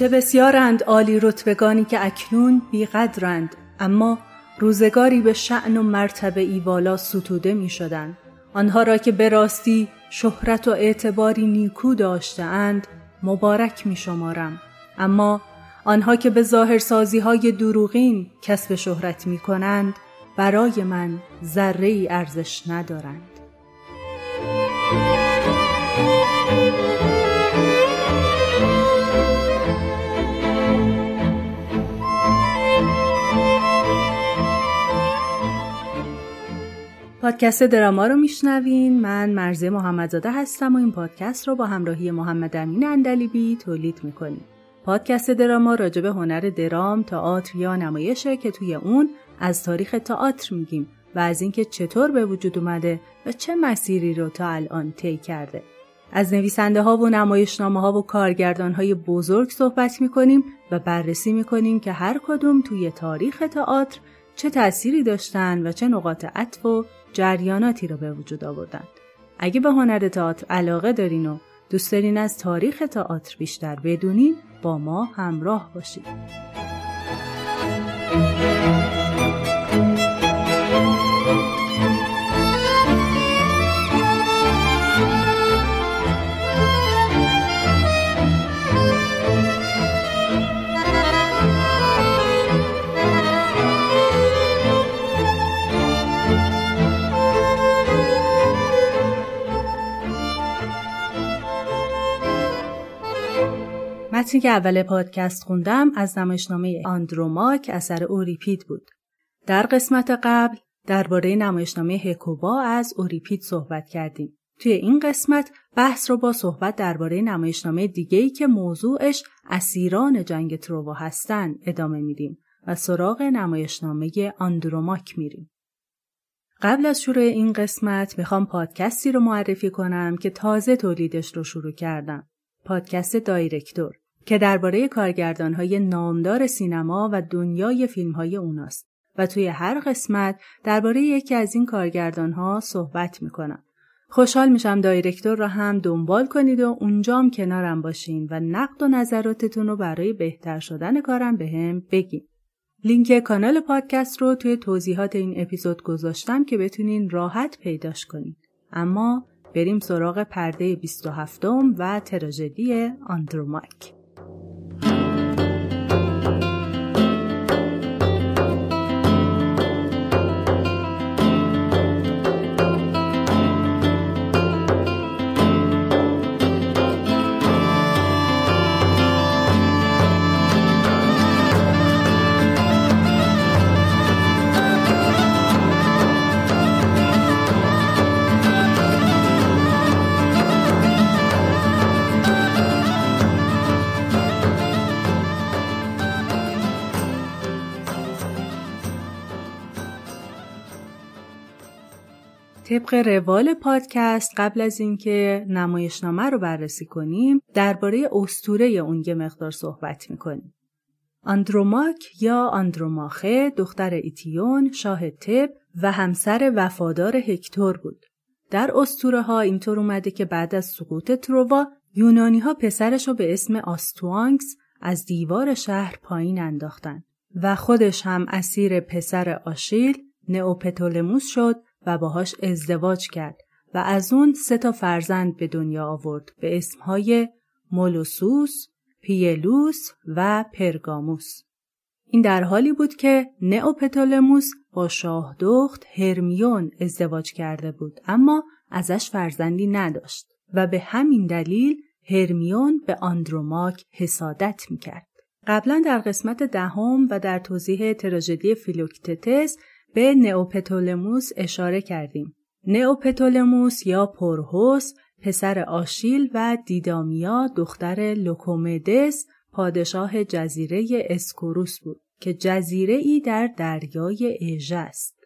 چه بسیارند عالی رتبگانی که اکنون بیقدرند اما روزگاری به شعن و مرتبه ای والا ستوده می شدن. آنها را که به راستی شهرت و اعتباری نیکو داشتهاند مبارک می شمارم. اما آنها که به ظاهرسازی های دروغین کسب شهرت می کنند برای من ذره ای ارزش ندارند. پادکست دراما رو میشنوین من مرزه محمدزاده هستم و این پادکست رو با همراهی محمد امین اندلیبی تولید می‌کنیم پادکست دراما راجع به هنر درام، تئاتر یا نمایشه که توی اون از تاریخ تئاتر میگیم و از اینکه چطور به وجود اومده و چه مسیری رو تا الان طی کرده. از نویسنده ها و نمایشنامه ها و کارگردان های بزرگ صحبت می‌کنیم و بررسی می‌کنیم که هر کدوم توی تاریخ تئاتر چه تأثیری داشتن و چه نقاط عطف و جریاناتی رو به وجود آوردن. اگه به هنر تئاتر علاقه دارین و دوست دارین از تاریخ تئاتر بیشتر بدونین با ما همراه باشید. متنی که اول پادکست خوندم از نمایشنامه آندروماک اثر اوریپید بود. در قسمت قبل درباره نمایشنامه هکوبا از اوریپید صحبت کردیم. توی این قسمت بحث رو با صحبت درباره نمایشنامه دیگه‌ای که موضوعش اسیران جنگ تروا هستن ادامه میدیم و سراغ نمایشنامه آندروماک میریم. قبل از شروع این قسمت می‌خوام پادکستی رو معرفی کنم که تازه تولیدش رو شروع کردم. پادکست دایرکتور که درباره کارگردانهای نامدار سینما و دنیای فیلمهای اوناست و توی هر قسمت درباره یکی از این کارگردانها صحبت می‌کنم. خوشحال میشم دایرکتور را هم دنبال کنید و اونجام کنارم باشین و نقد و نظراتتون رو برای بهتر شدن کارم به هم بگین. لینک کانال پادکست رو توی توضیحات این اپیزود گذاشتم که بتونین راحت پیداش کنید. اما بریم سراغ پرده 27 و تراژدی آندروماک. طبق روال پادکست قبل از اینکه نمایشنامه رو بررسی کنیم درباره استوره اون یه مقدار صحبت می‌کنیم. آندروماک یا آندروماخه دختر ایتیون شاه تب و همسر وفادار هکتور بود. در استوره ها اینطور اومده که بعد از سقوط تروا یونانی ها پسرش رو به اسم آستوانکس از دیوار شهر پایین انداختن و خودش هم اسیر پسر آشیل نئوپتولموس شد و باهاش ازدواج کرد و از اون سه تا فرزند به دنیا آورد به اسمهای مولوسوس، پیلوس و پرگاموس. این در حالی بود که نئوپتولموس با شاه دخت هرمیون ازدواج کرده بود اما ازش فرزندی نداشت و به همین دلیل هرمیون به آندروماک حسادت می‌کرد. قبلا در قسمت دهم و در توضیح تراژدی فیلوکتتس به نئوپتولموس اشاره کردیم. نئوپتولموس یا پیرهوس پسر آشیل و دیدامیا دختر لوکومدس پادشاه جزیره اسکوروس بود که جزیره ای در دریای ایژه است.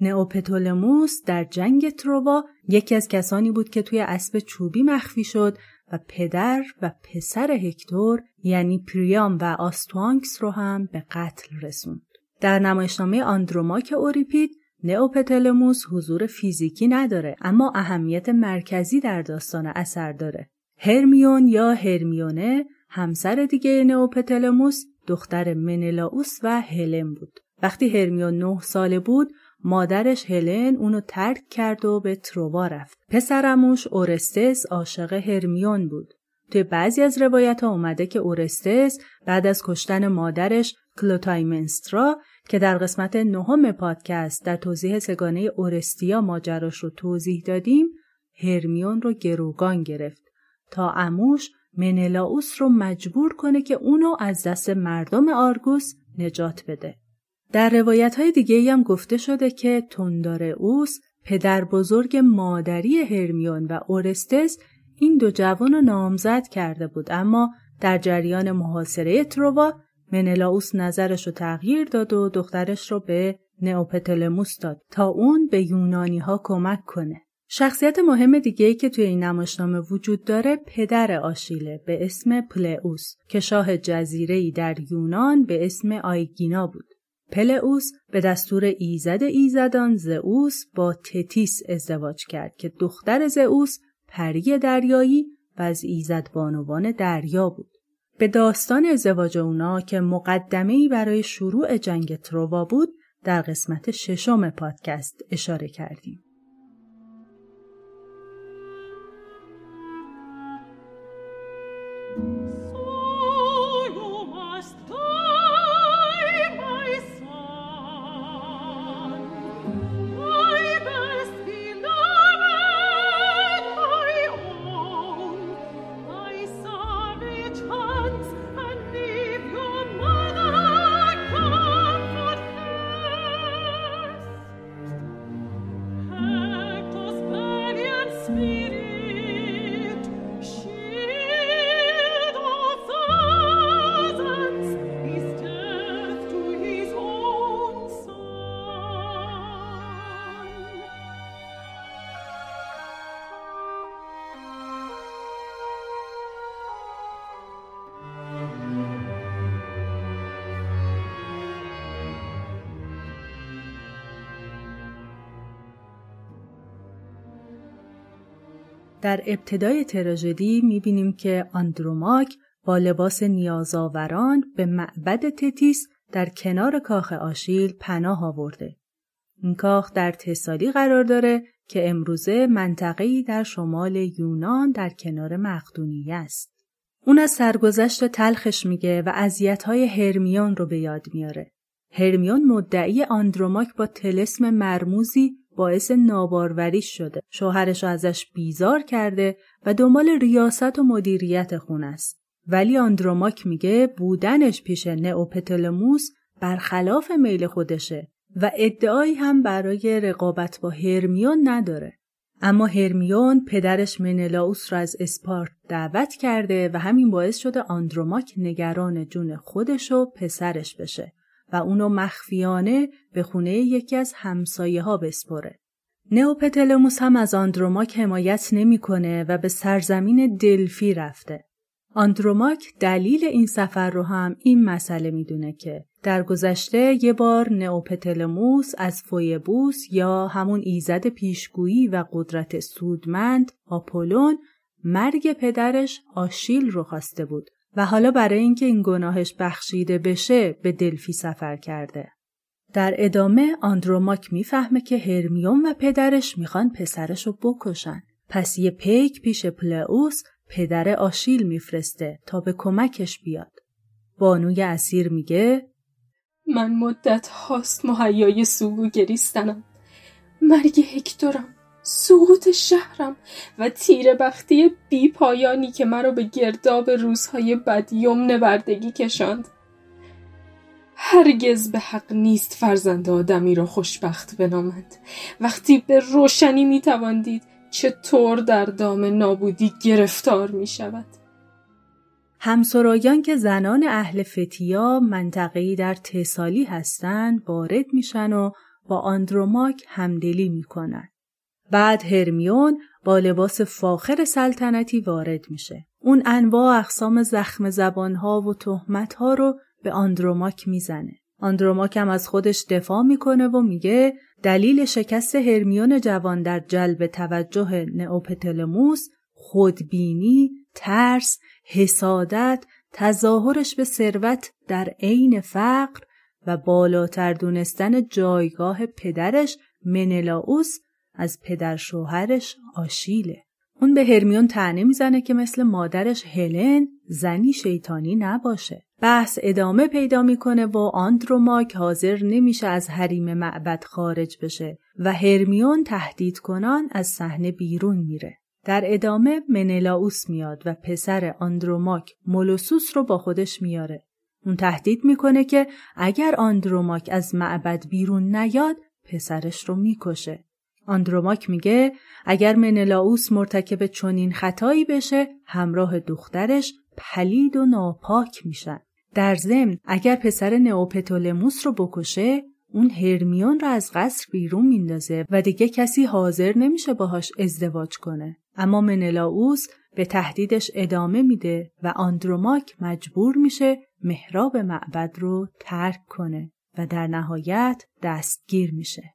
نئوپتولموس در جنگ تروا یکی از کسانی بود که توی اسب چوبی مخفی شد و پدر و پسر هکتور یعنی پریام و آستوانکس رو هم به قتل رسوند. در نمایشنامه آندروماک اوریپید نئوپتلموس حضور فیزیکی نداره اما اهمیت مرکزی در داستان اثر داره. هرمیون یا هرمیونه همسر دیگه نئوپتلموس دختر منلاوس و هلن بود. وقتی هرمیون نه ساله بود مادرش هلن اونو ترک کرد و به تروا رفت. پسرموش اورستس عاشق هرمیون بود. توی بعضی از روایت ها اومده که اورستس بعد از کشتن مادرش کلوتایمنسترا که در قسمت نهم پادکست در توضیح سگانه اورستیا ماجراش رو توضیح دادیم هرمیون رو گروگان گرفت تا اموش منلاوس رو مجبور کنه که اونو از دست مردم آرگوس نجات بده. در روایت های دیگه هم گفته شده که تندار اوس پدر بزرگ مادری هرمیون و اورستس این دو جوان رو نامزد کرده بود اما در جریان محاصره تروا منلاوس نظرش رو تغییر داد و دخترش رو به نئوپتلموس داد تا اون به یونانی ها کمک کنه. شخصیت مهم دیگه ای که توی این نمایشنامه وجود داره پدر آشیله به اسم پلئوس که شاه جزیره در یونان به اسم آیگینا بود. پلئوس به دستور ایزد ایزدان زئوس با تتیس ازدواج کرد که دختر زئوس پری دریایی و از ایزد بانوان دریا بود. به داستان ازدواج اونا که مقدمه برای شروع جنگ تروا بود در قسمت ششم پادکست اشاره کردیم. در ابتدای تراژدی می‌بینیم که آندروماک با لباس نیازاوران به معبد تتیس در کنار کاخ آشیل پناه آورده. این کاخ در تسالی قرار داره که امروزه منطقه‌ای در شمال یونان در کنار مقدونیه است. اون از سرگذشت تلخش میگه و اذیت‌های هرمیون رو به یاد میاره. هرمیون مدعی آندروماک با تلسم مرموزی باعث ناباروریش شده. شوهرش ازش بیزار کرده و دنبال ریاست و مدیریت خون است. ولی آندروماک میگه بودنش پیش نئوپتلموس برخلاف میل خودشه و ادعایی هم برای رقابت با هرمیون نداره. اما هرمیون پدرش منلاوس را از اسپارت دعوت کرده و همین باعث شده آندروماک نگران جون خودش و پسرش بشه و اونو مخفیانه به خونه یکی از همسایه ها بسپره. نئوپتلموس هم از آندروماک حمایت نمی‌کنه و به سرزمین دلفی رفته. آندروماک دلیل این سفر رو هم این مسئله می‌دونه که در گذشته یه بار نئوپتلموس از فویبوس یا همون ایزد پیشگویی و قدرت سودمند آپولون مرگ پدرش آشیل رو خواسته بود و حالا برای اینکه این گناهش بخشیده بشه به دلفی سفر کرده. در ادامه آندروماک می‌فهمه که هرمیون و پدرش می‌خوان پسرش رو بکشن. پس یه پیک پیش پلئوس پدر آشیل میفرسته تا به کمکش بیاد. بانوی اسیر میگه من مدت هاست مهیای سوگو گریستنم. مرگ هکتورم سقوط شهرم و تیر بختی بی پایانی که مرا به گرداب روزهای بد یمن بردگی کشاند. هرگز به حق نیست فرزند آدمی را خوشبخت بنامند. وقتی به روشنی می‌توان دید چطور در دام نابودی گرفتار می شود همسرایان که زنان اهل فتیا منطقه‌ای در تسالی هستند وارد میشن و با آندروماک همدلی می‌کنن. بعد هرمیون با لباس فاخر سلطنتی وارد میشه. اون انواع اقسام زخم زبانها و تهمتها رو به آندروماک می‌زنه. آندروماک هم از خودش دفاع می‌کنه و میگه دلیل شکست هرمیون جوان در جلب توجه نئوپتلموس خودبینی، ترس، حسادت، تظاهرش به ثروت در عین فقر و بالاتر دونستن جایگاه پدرش منلاوس از پدر شوهرش آشیله. اون به هرمیون تنه می‌زنه که مثل مادرش هلن زنی شیطانی نباشه. بحث ادامه پیدا می‌کنه و آندروماک حاضر نمیشه از حریم معبد خارج بشه و هرمیون تهدید کنان از صحنه بیرون میره. در ادامه منلاوس میاد و پسر آندروماک مولوسوس رو با خودش میاره. اون تهدید می‌کنه که اگر آندروماک از معبد بیرون نیاد پسرش رو می‌کشه. آندروماک میگه اگر منلاوس مرتکب چنین خطایی بشه همراه دخترش پلید و ناپاک میشن. در ضمن اگر پسر نئوپتولموس رو بکشه اون هرمیون رو از قصر بیرون میندازه و دیگه کسی حاضر نمیشه باهاش ازدواج کنه. اما منلاوس به تهدیدش ادامه میده و آندروماک مجبور میشه محراب معبد رو ترک کنه و در نهایت دستگیر میشه.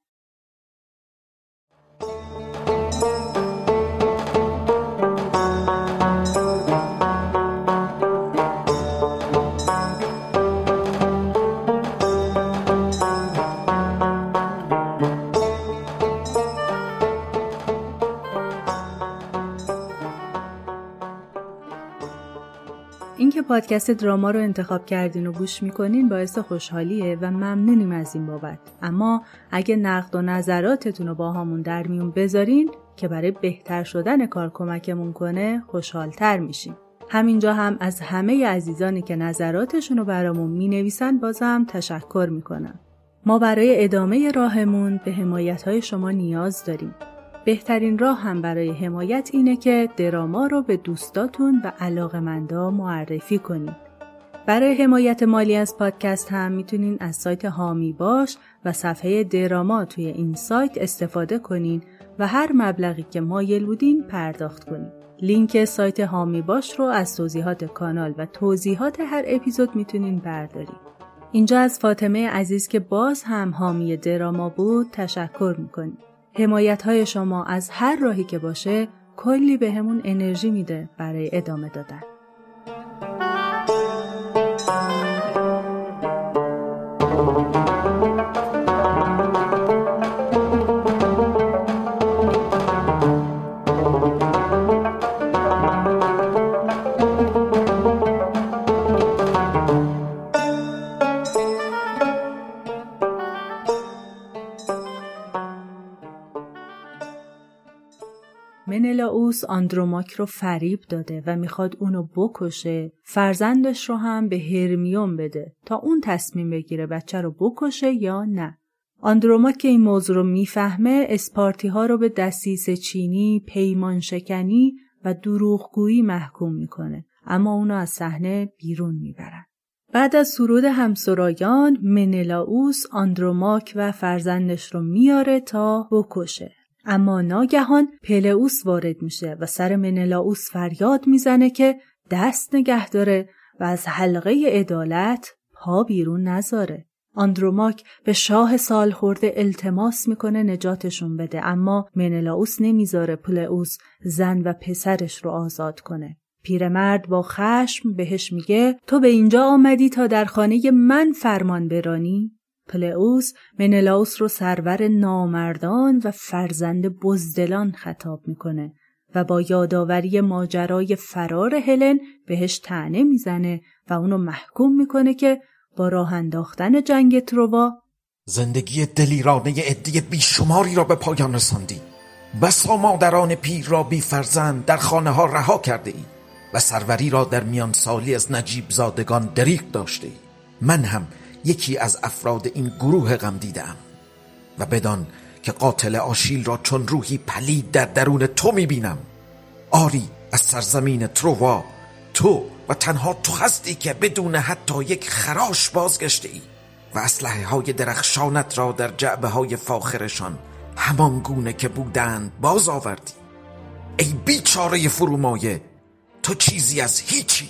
پادکست دراما رو انتخاب کردین و گوش می‌کنین باعث خوشحالیه و ممنونیم از این بابت. اما اگه نقد و نظراتتون رو با همون در میون بذارین که برای بهتر شدن کار کمکمون کنه خوشحالتر میشیم. همینجا هم از همه عزیزانی که نظراتشون رو برامون می‌نویسن بازم تشکر می‌کنم. ما برای ادامه راهمون به حمایت های شما نیاز داریم. بهترین راه هم برای حمایت اینه که دراما رو به دوستاتون و علاقمندا معرفی کنید. برای حمایت مالی از پادکست هم می‌تونین از سایت هامی باش و صفحه دراما توی این سایت استفاده کنین و هر مبلغی که مایل بودین پرداخت کنین. لینک سایت هامی باش رو از توضیحات کانال و توضیحات هر اپیزود می‌تونین بردارین. اینجا از فاطمه عزیز که باز هم حامی دراما بود تشکر می‌کنیم. حمایت های شما از هر راهی که باشه کلی به همون انرژی میده برای ادامه دادن. منلاوس آندروماک رو فریب داده و می‌خواد اونو بکشه فرزندش رو هم به هرمیون بده تا اون تصمیم بگیره بچه رو بکشه یا نه. آندروماک که این موضوع رو می‌فهمه اسپارتی ها رو به دستیس چینی، پیمان شکنی و دروغگویی محکوم می‌کنه. اما اونو از صحنه بیرون می‌برن. بعد از سرود همسرایان منلاوس آندروماک و فرزندش رو میاره تا بکشه. اما ناگهان پلئوس وارد میشه و سر منلاوس فریاد می‌زنه که دست نگه داره و از حلقه عدالت پا بیرون نذاره. آندروماک به شاه سال خورده التماس می‌کنه نجاتشون بده اما منلاوس نمی‌ذاره پلئوس زن و پسرش رو آزاد کنه. پیرمرد با خشم بهش میگه تو به اینجا آمدی تا در خانه من فرمان برانی؟ پلئوس منلاوس رو سرور نامردان و فرزند بزدلان خطاب می‌کنه و با یادآوری ماجرای فرار هلن بهش تنه می‌زنه و اونو محکوم می‌کنه که با راه انداختن جنگ تروا زندگی دلیرانه عده بیشماری را به پایان رساندی. بسا مادران پیر را بی فرزند در خانه ها رها کرده ای و سروری را در میان سالی از نجیب زادگان دریق داشته ای من هم یکی از افراد این گروه غم دیدم و بدان که قاتل آشیل را چون روحی پلید در درون تو می‌بینم. آری از سرزمین تروا تو و تنها تو هستی که بدون حتی یک خراش بازگشته ای و اسلحه های درخشانت را در جعبه های فاخرشان همان گونه که بودند باز آوردی. ای بیچاره فرومایه تو چیزی از هیچی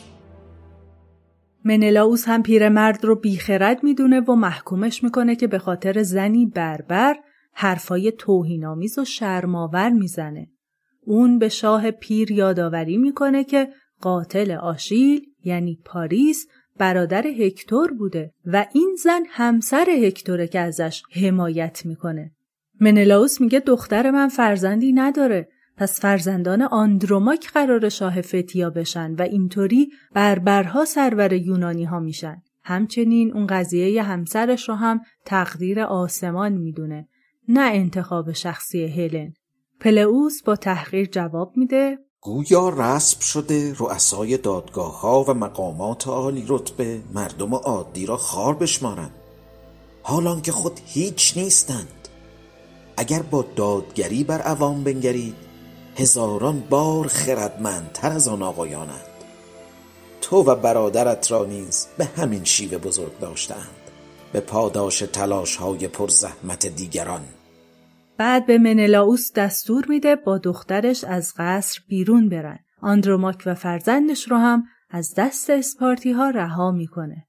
منلاوس هم پیرمرد رو بیخرد می‌دونه و محکومش می‌کنه که به خاطر زنی بربر حرفای توهینآمیز و شرماور می‌زنه. اون به شاه پیر یادآوری می‌کنه که قاتل آشیل یعنی پاریس برادر هکتور بوده و این زن همسر هکتوره که ازش حمایت می‌کنه. منلاوس میگه دختر من فرزندی نداره پس فرزندان آندروماک قرار شاه فتیا بشن و اینطوری بربرها سرور یونانی ها میشن. همچنین اون قضیه همسرش رو هم تقدیر آسمان می‌دونه نه انتخاب شخصی هلن. پلئوس با تحقیر جواب میده گویا رسم شده رؤسای دادگاه ها و مقامات عالی رتبه مردم عادی را خار بشمارند حالان که خود هیچ نیستند اگر با دادگری بر عوام بنگرید هزاران بار خردمندتر از آن آقایانند تو و برادرت را نیز به همین شیوه بزرگ داشتند به پاداش تلاش های پرزحمت دیگران بعد به منلاوس دستور میده با دخترش از قصر بیرون برن. آندروماک و فرزندش رو هم از دست اسپارتی ها رها می‌کنه.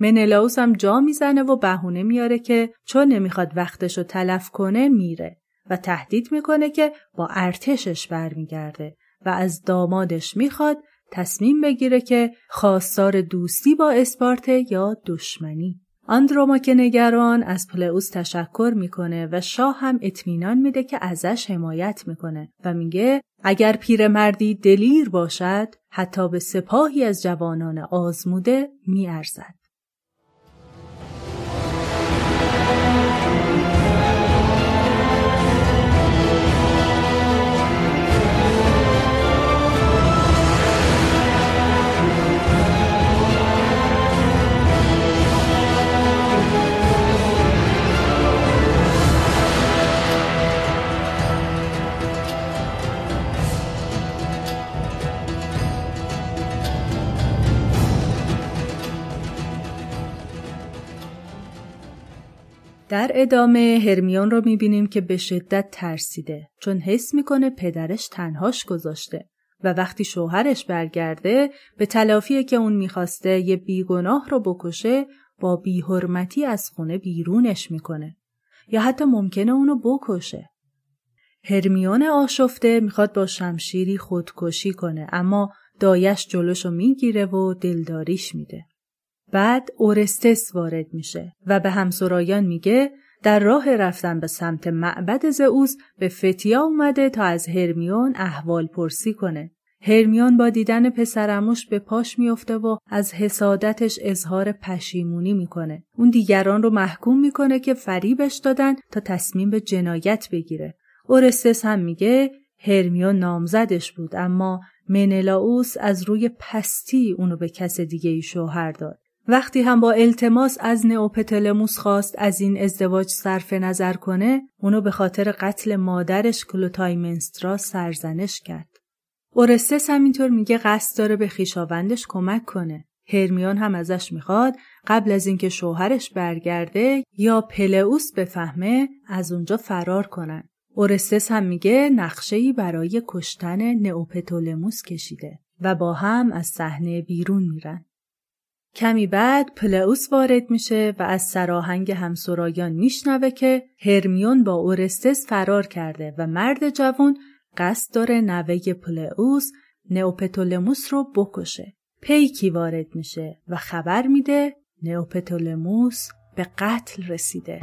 منلاوس هم جا می‌زنه و بهونه میاره که چون نمی‌خواد وقتش رو تلف کنه میره و تهدید می‌کنه که با ارتشش برمیگرده و از دامادش می‌خواد تصمیم بگیره که خواستار دوستی با اسپارته یا دشمنی. آندروماک نگران از پلئوس تشکر می‌کنه و شاه هم اطمینان میده که ازش حمایت می‌کنه و میگه اگر پیرمردی دلیر باشد حتی به سپاهی از جوانان آزموده میارزد. در ادامه هرمیون رو می‌بینیم که به شدت ترسیده چون حس می‌کنه پدرش تنهاش گذاشته و وقتی شوهرش برگرده به تلافی که اون می‌خواسته یه بیگناه رو بکشه با بیحرمتی از خونه بیرونش می‌کنه یا حتی ممکنه اونو بکشه. هرمیون آشفته می‌خواد با شمشیری خودکشی کنه اما دایش جلوشو می‌گیره و دلداریش میده. بعد اورستس وارد میشه و به همسرایان میگه در راه رفتن به سمت معبد زئوس به فتیا اومده تا از هرمیون احوال پرسی کنه. هرمیون با دیدن پسرموش به پاش میافته و از حسادتش اظهار پشیمونی می‌کنه. اون دیگران رو محکوم می‌کنه که فریبش دادن تا تصمیم به جنایت بگیره. اورستس هم میگه هرمیون نامزدش بود اما منلاوس از روی پستی اونو به کس دیگه ای شوهر داد. وقتی هم با التماس از نئوپتلموس خواست از این ازدواج صرف نظر کنه اونو به خاطر قتل مادرش کلوتایمنسترا سرزنش کرد. اورستس همینطور میگه قصد داره به خیشاوندش کمک کنه. هرمیون هم ازش می‌خواد قبل از اینکه شوهرش برگرده یا پلئوس بفهمه از اونجا فرار کنن. اورستس هم میگه نقشه‌ای برای کشتن نئوپتولموس کشیده و با هم از صحنه بیرون میرن. کمی بعد پلئوس وارد میشه و از سراهنگ همسرایان میشنوه که هرمیون با اورستس فرار کرده و مرد جوان قصد داره نوه پلئوس نئوپتولموس رو بکشه. پیکی وارد میشه و خبر میده نئوپتولموس به قتل رسیده.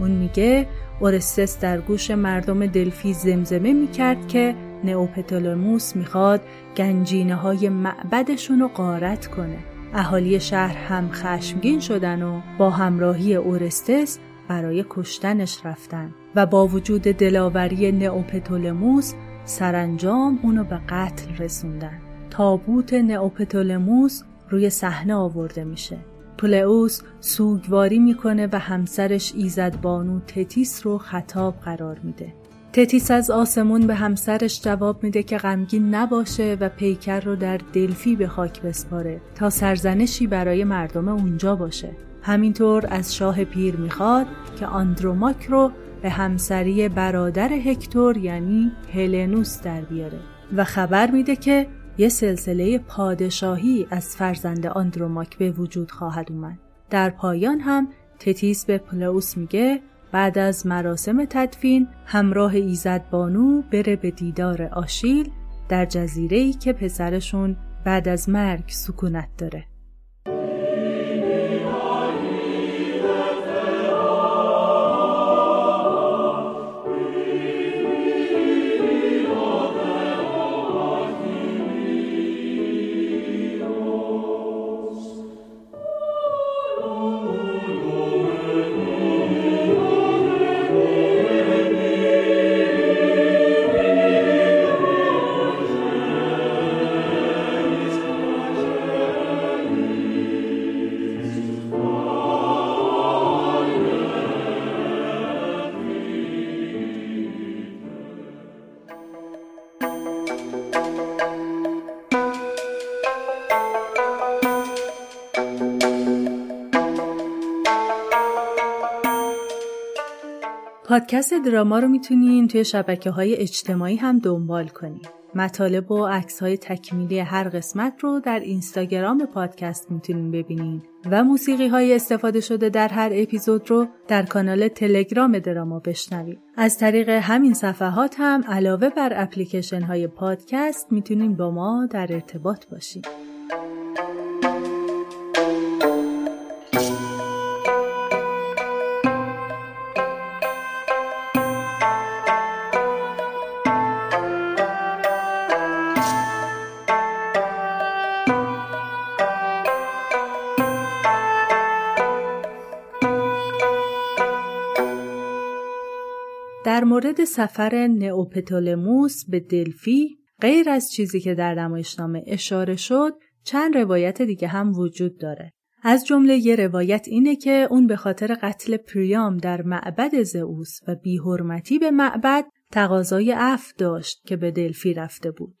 اون میگه اورستس در گوش مردم دلفی زمزمه می‌کرد که نئوپتولموس می‌خواد گنجینه های معبدشون رو غارت کنه. اهالی شهر هم خشمگین شدن و با همراهی اورستس برای کشتنش رفتن و با وجود دلاوری نئوپتولموس سرانجام اونو به قتل رسوندن. تابوت نئوپتولموس روی صحنه آورده میشه. پلئوس سوگواری می‌کنه و همسرش ایزدبانو تتیس رو خطاب قرار میده. تتیس از آسمون به همسرش جواب میده که غمگین نباشه و پیکر رو در دلفی به خاک بسپاره تا سرزنشی برای مردم اونجا باشه. همینطور از شاه پیر می‌خواد که آندروماک رو به همسری برادر هکتور یعنی هلنوس در بیاره و خبر میده که یه سلسله پادشاهی از فرزند آندروماک به وجود خواهد اومد. در پایان هم تتیس به پلئوس میگه بعد از مراسم تدفین همراه ایزد بانو بره به دیدار آشیل در جزیره‌ای که پسرشون بعد از مرگ سکونت داره. پادکست دراما رو می‌تونین توی شبکه های اجتماعی هم دنبال کنین. مطالب و عکس های تکمیلی هر قسمت رو در اینستاگرام پادکست می‌تونین ببینین و موسیقی های استفاده شده در هر اپیزود رو در کانال تلگرام دراما بشنوید. از طریق همین صفحات هم علاوه بر اپلیکیشن های پادکست می‌تونین با ما در ارتباط باشین. در مورد سفر نئوپتولموس به دلفی غیر از چیزی که در نمایشنامه اشاره شد چند روایت دیگه هم وجود داره. از جمله یه روایت اینه که اون به خاطر قتل پریام در معبد زئوس و بیحرمتی به معبد تقاضای عفو داشت که به دلفی رفته بود.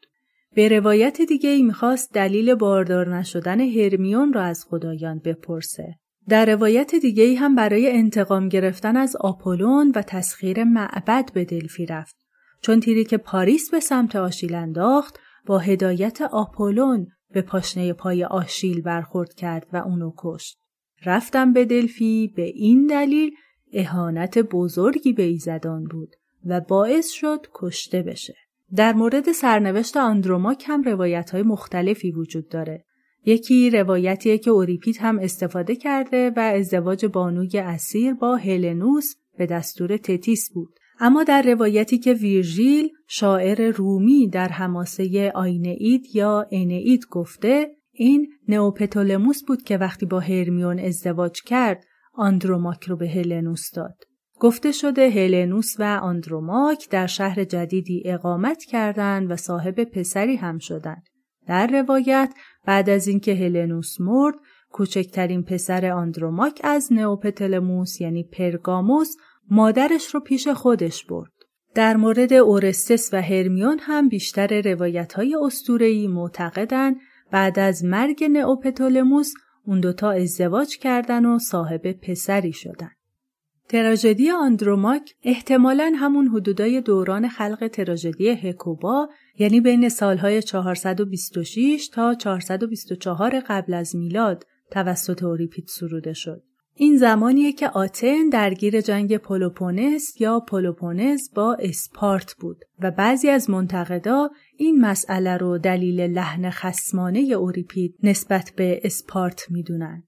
به روایت دیگه ای می‌خواست دلیل باردار نشدن هرمیون را از خدایان بپرسه. در روایت دیگه هم برای انتقام گرفتن از آپولون و تسخیر معبد به دلفی رفت. چون تیری که پاریس به سمت آشیل انداخت با هدایت آپولون به پاشنه پای آشیل برخورد کرد و اونو کشت. رفتم به دلفی به این دلیل اهانت بزرگی به ایزدان بود و باعث شد کشته بشه. در مورد سرنوشت آندروماک هم روایت های مختلفی وجود داره. یکی روایتیه که اوریپید هم استفاده کرده و ازدواج بانوی اسیر با هلنوس به دستور تتیس بود. اما در روایتی که ویرژیل شاعر رومی در حماسه آینئید یا انئید گفته این نئوپتولموس بود که وقتی با هرمیون ازدواج کرد آندروماک رو به هلنوس داد. گفته شده هلنوس و آندروماک در شهر جدیدی اقامت کردند و صاحب پسری هم شدند. در روایت بعد از اینکه هلنوس مرد کوچکترین پسر آندروماک از نئوپتلموس یعنی پرگاموس مادرش رو پیش خودش برد. در مورد اورستس و هرمیون هم بیشتر روایت های استورهی معتقدن بعد از مرگ نئوپتولموس اون دوتا ازدواج کردن و صاحب پسری شدن. تراژدی آندروماک احتمالا همون حدودای دوران خلق تراژدی هکوبا یعنی بین سالهای 426 تا 424 قبل از میلاد توسط اوریپید سروده شد. این زمانیه که آتن درگیر جنگ پولوپونس یا پولوپونز با اسپارت بود و بعضی از منتقدا این مسئله رو دلیل لحن خسمانه اوریپید نسبت به اسپارت می‌دونن.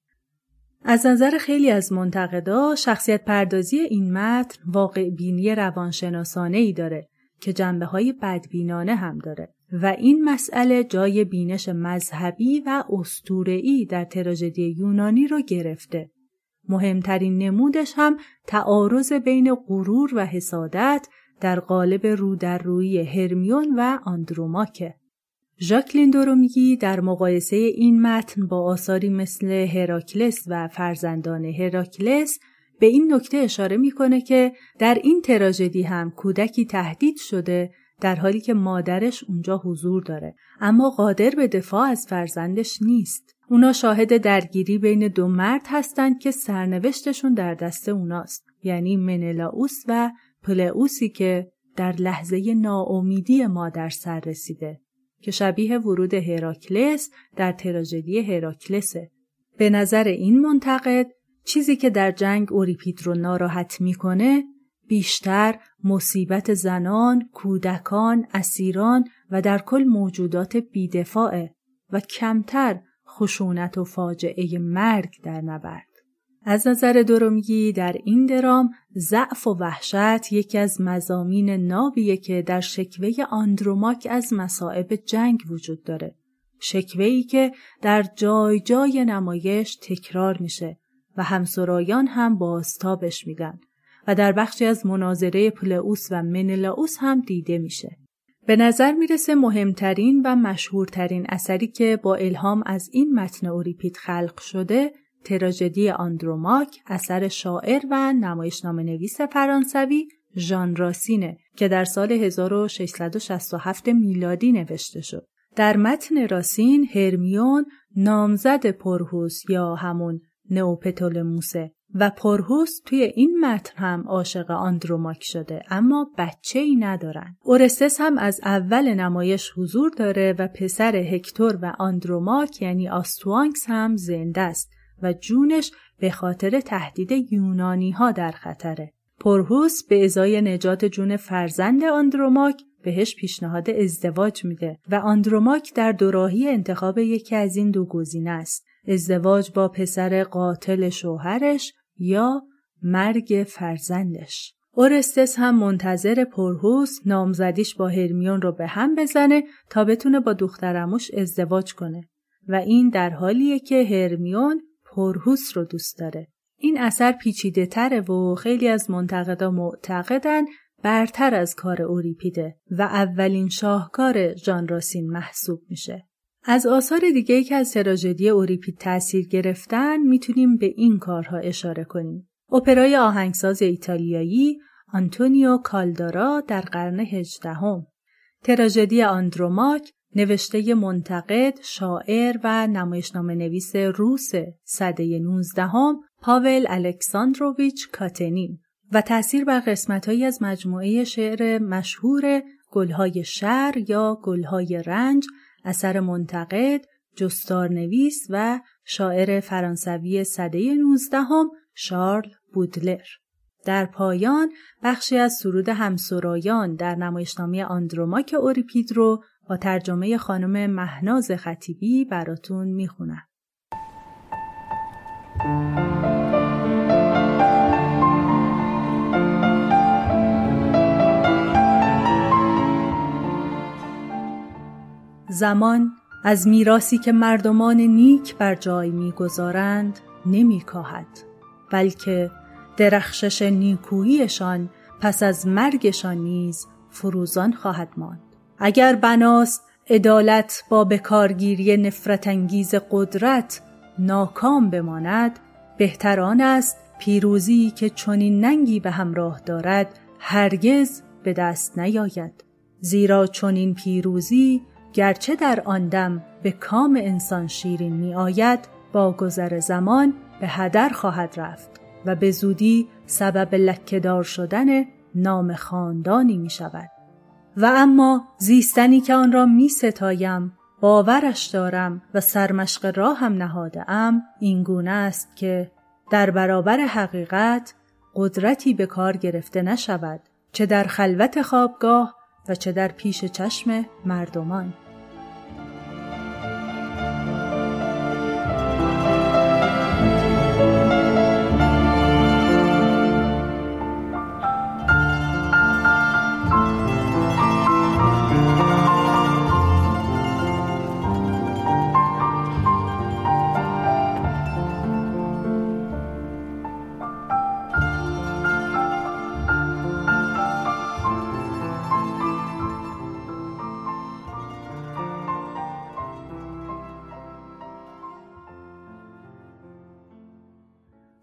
از نظر خیلی از منتقدا شخصیت پردازی این متن واقع بینی روانشناسانه ای داره که جنبه های بدبینانه هم داره و این مسئله جای بینش مذهبی و استورعی در تراژدی یونانی رو گرفته. مهمترین نمودش هم تعارض بین غرور و حسادت در قالب رو روی هرمیون و آندروماکه. ژاکلین دورومیگی در مقایسه این متن با آثاری مثل هراکلس و فرزندان هراکلس به این نکته اشاره می‌کنه که در این تراژدی هم کودکی تهدید شده در حالی که مادرش اونجا حضور داره. اما قادر به دفاع از فرزندش نیست. اونا شاهد درگیری بین دو مرد هستند که سرنوشتشون در دست اوناست. یعنی منلاوس و پلئوسی که در لحظه ناامیدی مادر سر رسیده. که شبیه ورود هراکلس در تراژدی هراکلسه. به نظر این منتقد چیزی که در جنگ اوریپید رو ناراحت می‌کنه بیشتر مصیبت زنان، کودکان، اسیران و در کل موجودات بیدفاعه و کمتر خشونت و فاجعه مرگ در نبرد. از نظر درومیگی در این درام ضعف و وحشت یکی از مزامین نابیه که در شکوه آندروماک از مصائب جنگ وجود داره. شکوهی که در جای جای نمایش تکرار میشه و همسرایان هم بازتابش میدن و در بخشی از مناظره پلئوس و منلاوس هم دیده میشه. به نظر می‌رسه مهمترین و مشهورترین اثری که با الهام از این متن اوریپید خلق شده تراژدی آندروماک اثر شاعر و نمایشنامه نویس فرانسوی ژان راسینه که در سال 1667 میلادی نوشته شد. در متن راسین هرمیون نامزد پرهوس یا همون نئوپتولموسه و پرهوس توی این متن هم عاشق آندروماک شده اما بچه ای ندارن. اورستس هم از اول نمایش حضور داره و پسر هکتور و آندروماک یعنی آستوانکس هم زنده است و جونش به خاطر تهدید یونانی ها در خطره. پرهوس به ازای نجات جون فرزند آندروماک بهش پیشنهاد ازدواج میده و آندروماک در دوراهی انتخاب یکی از این دو گزینه است. ازدواج با پسر قاتل شوهرش یا مرگ فرزندش. اورستس هم منتظر پرهوس نامزدیش با هرمیون رو به هم بزنه تا بتونه با دخترموش ازدواج کنه و این در حالیه که هرمیون پرهوس رو دوست داره. این اثر پیچیده تره و خیلی از منتقدا معتقدن برتر از کار اوریپیده و اولین شاهکار ژان راسین محسوب میشه. از آثار دیگه که از تراژدی اوریپید تأثیر گرفتن می‌تونیم به این کارها اشاره کنیم. اپرای آهنگساز ایتالیایی آنتونیو کالدارا در قرن هجدهم تراژدی آندروماک نوشته منتقد، شاعر و نمایشنامه نویس روس صده 19 پاول الکساندروویچ کاتنین و تأثیر بر قسمتهایی از مجموعه شعر مشهور گلهای شر یا گلهای رنج اثر منتقد، جستار نویس و شاعر فرانسوی صده 19 شارل بودلر. در پایان بخشی از سرود همسرایان در نمایشنامه آندروماک اوریپید رو با ترجمه خانم مهناز خطیبی براتون می‌خونم. زمان از میراسی که مردمان نیک بر جای می‌گذارند نمیکاهد بلکه درخشش نیکوییشان پس از مرگشان نیز فروزان خواهد ماند اگر بناست عدالت با بکارگیری نفرت انگیز قدرت ناکام بماند بهتران است پیروزی که چنین ننگی به همراه دارد هرگز به دست نیاید زیرا چنین پیروزی گرچه در آن دم به کام انسان شیرین می آید با گذر زمان به هدر خواهد رفت و به زودی سبب لکهدار شدن نام خاندانی می شود. و اما زیستنی که آن را می ستایم باورش دارم و سرمشق راه هم نهاده ام این گونه است که در برابر حقیقت قدرتی به کار گرفته نشود چه در خلوت خوابگاه و چه در پیش چشم مردمان.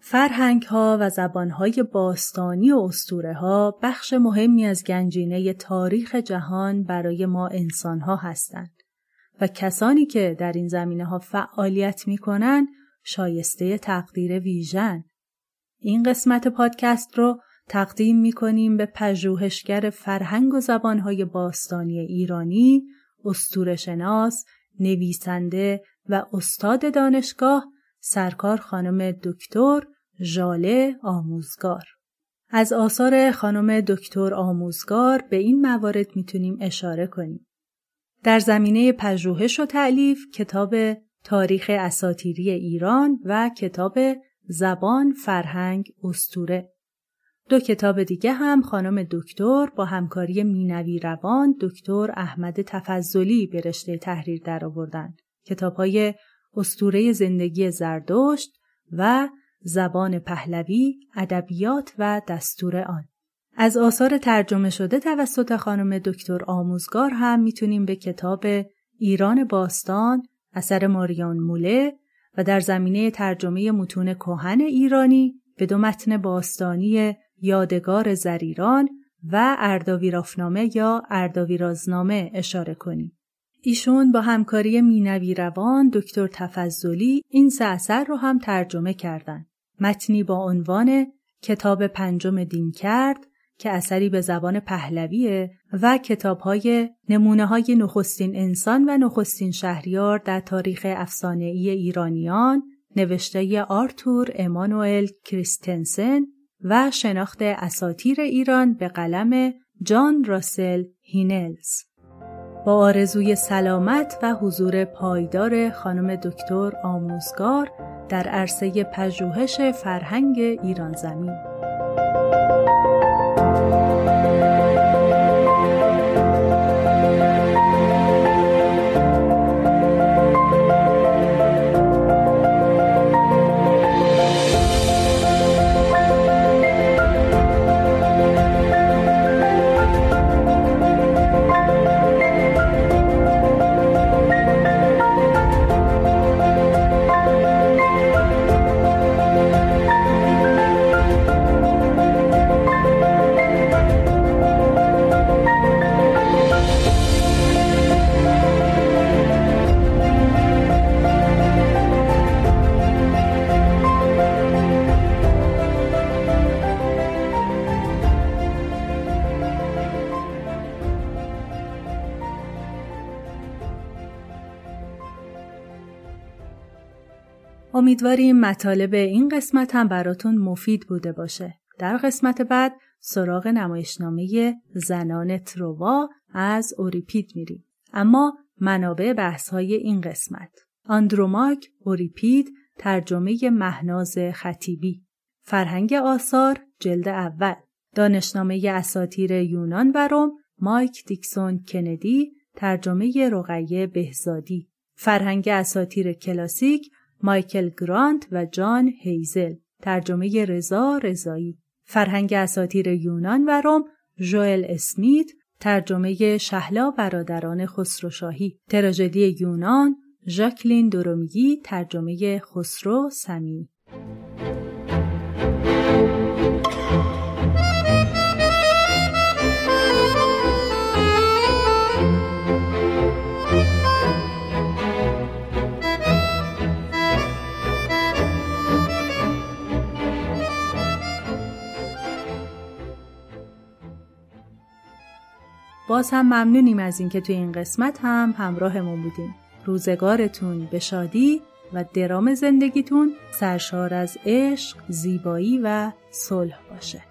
فرهنگ ها و زبان های باستانی و اسطوره ها بخش مهمی از گنجینه تاریخ جهان برای ما انسان ها هستند و کسانی که در این زمینه ها فعالیت می کنن شایسته تقدیر ویژن. این قسمت پادکست رو تقدیم می کنیم به پژوهشگر فرهنگ و زبانهای باستانی ایرانی، استور شناس، نویسنده و استاد دانشگاه سرکار خانم دکتر ژاله آموزگار از آثار خانم دکتر آموزگار به این موارد می‌تونیم اشاره کنیم. در زمینه پژوهش و تعلیف کتاب تاریخ اساتیری ایران و کتاب زبان، فرهنگ، استوره. دو کتاب دیگه هم خانم دکتر با همکاری مینوی روان دکتر احمد تفضلی به رشته تحریر درآوردن. کتابهای استوره زندگی زردشت و زبان پهلوی، ادبیات و دستور آن. از آثار ترجمه شده توسط خانم دکتر آموزگار هم می‌تونیم به کتاب ایران باستان اثر ماریان موله و در زمینه ترجمه متون کهن ایرانی به دو متن باستانی یادگار زریران و ارداویرافنامه یا ارداویرازنامه اشاره کنیم. ایشون با همکاری مینوی روان دکتر تفضلی این سه اثر رو هم ترجمه کردند. متنی با عنوان کتاب پنجم دین کرد که اثری به زبان پهلویه و کتابهای نمونه های نخستین انسان و نخستین شهریار در تاریخ افسانه ای ایرانیان نوشته آرتور امانوئل کریستنسن و شناخت اساتیر ایران به قلم جان راسل هینلز. با آرزوی سلامت و حضور پایدار خانم دکتر آموزگار در عرصه پژوهش فرهنگ ایران زمین. امیدواریم مطالب این قسمت هم براتون مفید بوده باشه. در قسمت بعد سراغ نمایشنامه زنان تروا از اوریپید میریم. اما منابع بحث های این قسمت. آندروماک، اوریپید، ترجمه مهناز خطیبی. فرهنگ آثار، جلد اول. دانشنامه اساتیر یونان و روم، مایک دیکسون کندی، ترجمه رقیه بهزادی. فرهنگ اساتیر کلاسیک، مایکل گرانت و جان هیزل. ترجمه رضا رضایی. فرهنگ اساتیر یونان و روم ژوئل اسمیت. ترجمه شهلا برادران خسروشاهی. تراژدی یونان ژاکلین درومیگی ترجمه خسرو سمی باز هم ممنونیم از اینکه تو این قسمت هم همراهمون بودیم روزگارتون به شادی و درام زندگیتون سرشار از عشق، زیبایی و صلح باشه.